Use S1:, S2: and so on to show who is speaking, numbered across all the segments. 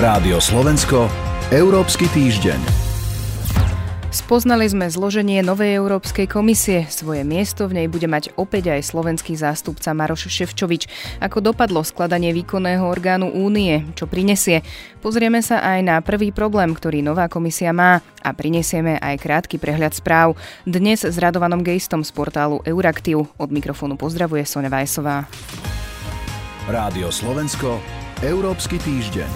S1: Rádio Slovensko, Európsky týždeň.
S2: Spoznali sme zloženie novej Európskej komisie. Svoje miesto v nej bude mať opäť aj slovenský zástupca Maroš Ševčovič. Ako dopadlo skladanie výkonného orgánu únie, čo prinesie. Pozrieme sa aj na prvý problém, ktorý nová komisia má a prinesieme aj krátky prehľad správ. Dnes s Radovanom Gejstom z portálu Euraktiv. Od mikrofónu pozdravuje Sonja Vajsová.
S1: Rádio Slovensko, Európsky týždeň.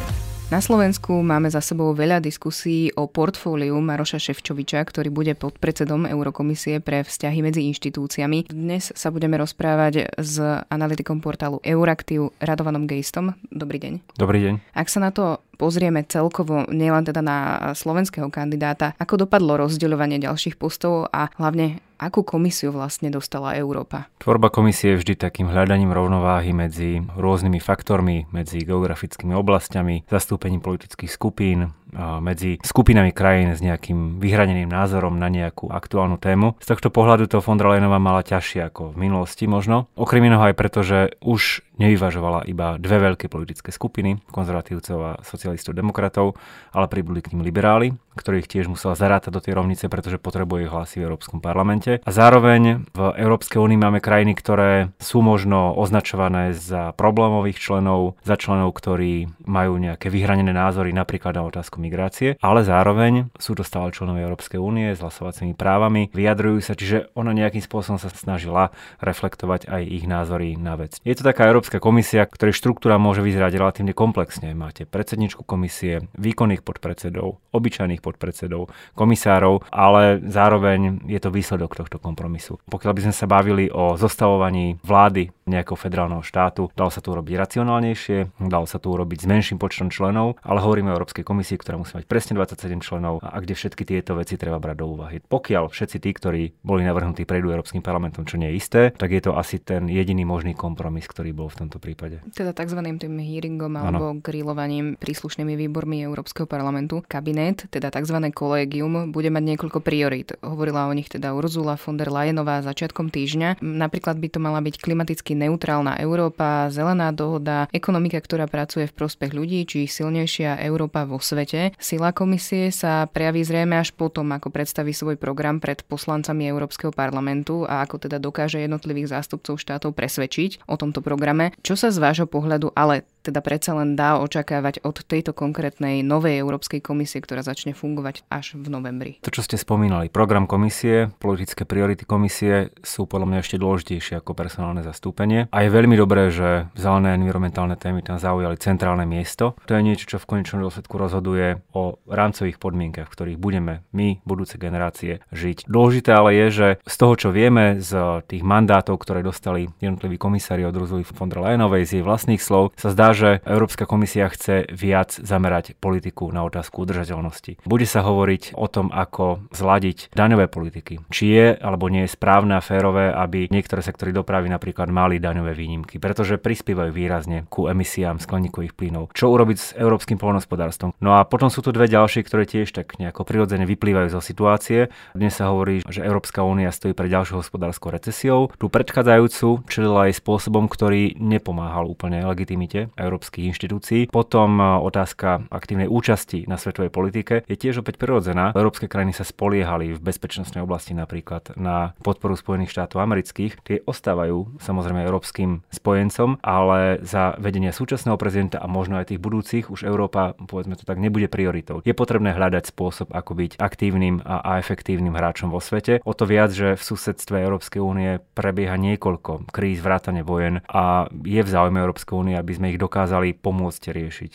S2: Na Slovensku máme za sebou veľa diskusí o portfóliu Maroša Ševčoviča, ktorý bude podpredsedom Eurokomisie pre vzťahy medzi inštitúciami. Dnes sa budeme rozprávať s analytikom portálu Euraktiv Radovanom Gejstom. Dobrý deň.
S3: Dobrý deň.
S2: Ak sa na to pozrieme celkovo, nielen teda na slovenského kandidáta, ako dopadlo rozdeľovanie ďalších postov a hlavne akú komisiu vlastne dostala Európa?
S3: Tvorba komisie je vždy takým hľadaním rovnováhy medzi rôznymi faktormi, medzi geografickými oblastiami, zastúpením politických skupín, medzi skupinami krajín s nejakým vyhraneným názorom na nejakú aktuálnu tému. Z tohto pohľadu to von der mala ťažšie ako v minulosti možno. Okrem iného aj preto, že už nevyvažovala iba dve veľké politické skupiny, konzervatívcov a socialistov demokratov, ale pribudli k ním liberáli, ktorých tiež musela zarátať do tej rovnice, pretože potrebuje ich hlasy v Európskom parlamente. A zároveň v Európskej únii máme krajiny, ktoré sú možno označované za problémových členov, za členov, ktorí majú nejaké vyhranené názory napríklad na otázku migrácie, ale zároveň sú to stále členovia Európskej únie s hlasovacími právami, vyjadrujú sa, čiže ona nejakým spôsobom sa snažila reflektovať aj ich názory na vec. Je to taká Európska komisia, ktorej štruktúra môže vyzerať relatívne komplexne. Máte predsedničku komisie, výkonných podpredsedov, obyčajných podpredsedov, komisárov, ale zároveň je to výsledok tohto kompromisu. Pokiaľ by sme sa bavili o zostavovaní vlády nejakého federálneho štátu, dalo sa to urobiť racionálnejšie, dalo sa to urobiť s menším počtom členov, ale hovoríme o Európskej komisii, ktorá musí mať presne 27 členov a kde všetky tieto veci treba brať do úvahy. Pokiaľ všetci tí, ktorí boli navrhnutí, prejdú Európskym parlamentom, čo nie je isté, tak je to asi ten jediný možný kompromis, ktorý bol v tomto prípade.
S2: Teda tzv. tým hearingom alebo grillovaním príslušnými výbormi Európskeho parlamentu. Kabinet, teda tzv. kolégium, bude mať niekoľko priorít. Hovorila o nich teda Ursula von der Leyenová začiatkom týždňa. Napríklad by to mala byť klimaticky neutrálna Európa, zelená dohoda, ekonomika, ktorá pracuje v prospech ľudí, či silnejšia Európa vo svete Sila komisie sa prejaví zrejme až potom, ako predstaví svoj program pred poslancami Európskeho parlamentu a ako teda dokáže jednotlivých zástupcov štátov presvedčiť o tomto programe. Čo sa z vášho pohľadu ale teda predsa len dá očakávať od tejto konkrétnej novej Európskej komisie, ktorá začne fungovať až v novembri.
S3: To, čo ste spomínali, program komisie, politické priority komisie sú podľa mňa ešte dôležitejšie ako personálne zastúpenie. A je veľmi dobré, že zelené environmentálne témy tam zaujali centrálne miesto. To je niečo, čo v konečnom dôsledku rozhoduje o rámcových podmienkach, v ktorých budeme my, budúce generácie, žiť. Dôležité ale je, že z toho, čo vieme, z tých mandátov, ktoré dostali jednotliví komisári od Ursula von der Leyenovej, z jej vlastných slov, sa zdá, že Európska komisia chce viac zamerať politiku na otázku udržateľnosti. Bude sa hovoriť o tom, ako zladiť daňové politiky. Či je alebo nie je správne a férové, aby niektoré sektory dopravy napríklad mali daňové výnimky, pretože prispievajú výrazne ku emisiám skleníkových plynov. Čo urobiť s európskym poľnohospodárstvom? No a potom sú tu dve ďalšie, ktoré tiež tak nejako prirodzene vyplývajú zo situácie. Dnes sa hovorí, že Európska únia stojí pred ďalšou hospodárskou recesiou. Tú predchádzajúcu čelila aj spôsobom, ktorý nepomáhal úplne legitimite európskych inštitúcií. Potom e, otázka aktívnej účasti na svetovej politike je tiež opäť prirodzená. Európske krajiny sa spoliehali v bezpečnostnej oblasti napríklad na podporu Spojených štátov amerických. Tie ostávajú samozrejme európskym spojencom, ale za vedenia súčasného prezidenta a možno aj tých budúcich už Európa, povedzme to tak, nebude prioritou. Je potrebné hľadať spôsob, ako byť aktívnym a efektívnym hráčom vo svete. O to viac, že v susedstve Európskej únie prebieha niekoľko kríz, vrátane vojen a je v záujme Európskej únie, aby sme ich dokázali dokázali pomôcť riešiť.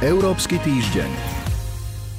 S1: Európsky týždeň.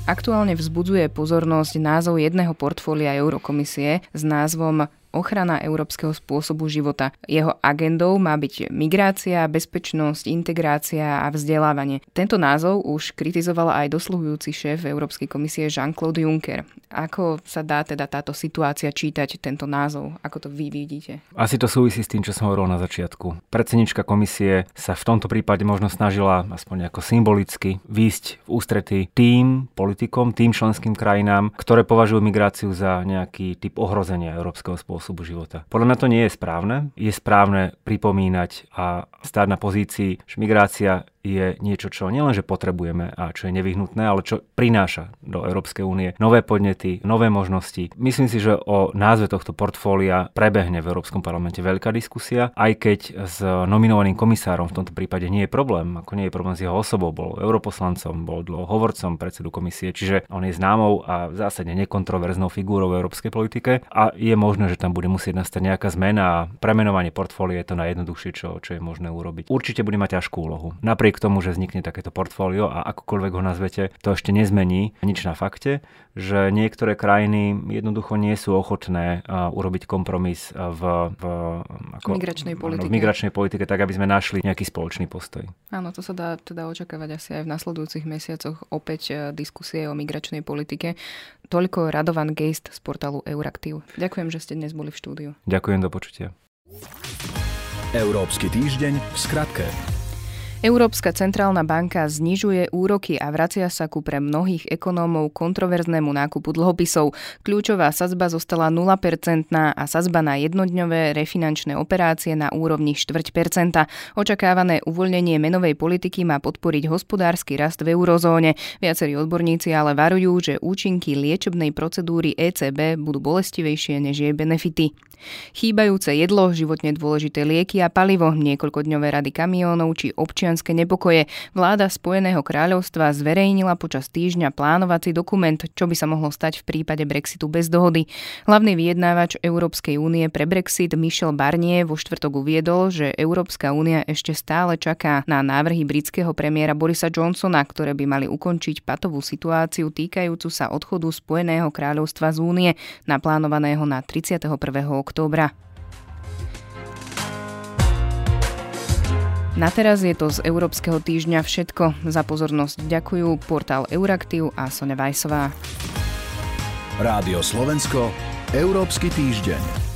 S2: Aktuálne vzbudzuje pozornosť názov jedného portfólia Eurokomisie s názvom ochrana európskeho spôsobu života. Jeho agendou má byť migrácia, bezpečnosť, integrácia a vzdelávanie. Tento názov už kritizoval aj dosluhujúci šéf Európskej komisie Jean-Claude Juncker. Ako sa dá teda táto situácia čítať, tento názov? Ako to vy vidíte?
S3: Asi to súvisí s tým, čo som hovoril na začiatku. Predsednička komisie sa v tomto prípade možno snažila aspoň ako symbolicky výjsť v ústrety tým politikom, tým členským krajinám, ktoré považujú migráciu za nejaký typ ohrozenia európskeho spôsobu života. Podľa mňa to nie je správne. Je správne pripomínať a stáť na pozícii, že migrácia je niečo, čo nielenže potrebujeme a čo je nevyhnutné, ale čo prináša do Európskej únie nové podnety, nové možnosti. Myslím si, že o názve tohto portfólia prebehne v Európskom parlamente veľká diskusia, aj keď s nominovaným komisárom v tomto prípade nie je problém, ako nie je problém s jeho osobou, bol europoslancom, bol dlho hovorcom predsedu komisie, čiže on je známou a zásadne nekontroverznou figúrou v európskej politike a je možné, že tam bude musieť nastať nejaká zmena a premenovanie portfólia je to najjednoduchšie, čo, čo je možné urobiť. Určite bude mať ťažkú úlohu. Napriek napriek tomu, že vznikne takéto portfólio a akokoľvek ho nazvete, to ešte nezmení nič na fakte, že niektoré krajiny jednoducho nie sú ochotné urobiť kompromis v, v,
S2: ako, migračnej politike.
S3: v migračnej politike, tak aby sme našli nejaký spoločný postoj.
S2: Áno, to sa dá teda očakávať asi aj v nasledujúcich mesiacoch opäť uh, diskusie o migračnej politike. Toľko Radovan Geist z portálu Euraktiv. Ďakujem, že ste dnes boli v štúdiu.
S3: Ďakujem, do počutia.
S1: Európsky týždeň v skratke.
S2: Európska centrálna banka znižuje úroky a vracia sa ku pre mnohých ekonómov kontroverznému nákupu dlhopisov. Kľúčová sazba zostala 0% a sazba na jednodňové refinančné operácie na úrovni 4%. Očakávané uvoľnenie menovej politiky má podporiť hospodársky rast v eurozóne. Viacerí odborníci ale varujú, že účinky liečebnej procedúry ECB budú bolestivejšie než jej benefity. Chýbajúce jedlo, životne dôležité lieky a palivo, niekoľkodňové rady kamiónov či občian občianske nepokoje. Vláda Spojeného kráľovstva zverejnila počas týždňa plánovací dokument, čo by sa mohlo stať v prípade Brexitu bez dohody. Hlavný vyjednávač Európskej únie pre Brexit Michel Barnier vo štvrtok uviedol, že Európska únia ešte stále čaká na návrhy britského premiéra Borisa Johnsona, ktoré by mali ukončiť patovú situáciu týkajúcu sa odchodu Spojeného kráľovstva z únie, naplánovaného na 31. októbra. Na teraz je to z Európskeho týždňa všetko. Za pozornosť ďakujú portál Euraktiv a Sonja Vajsová.
S1: Rádio Slovensko, Európsky týždeň.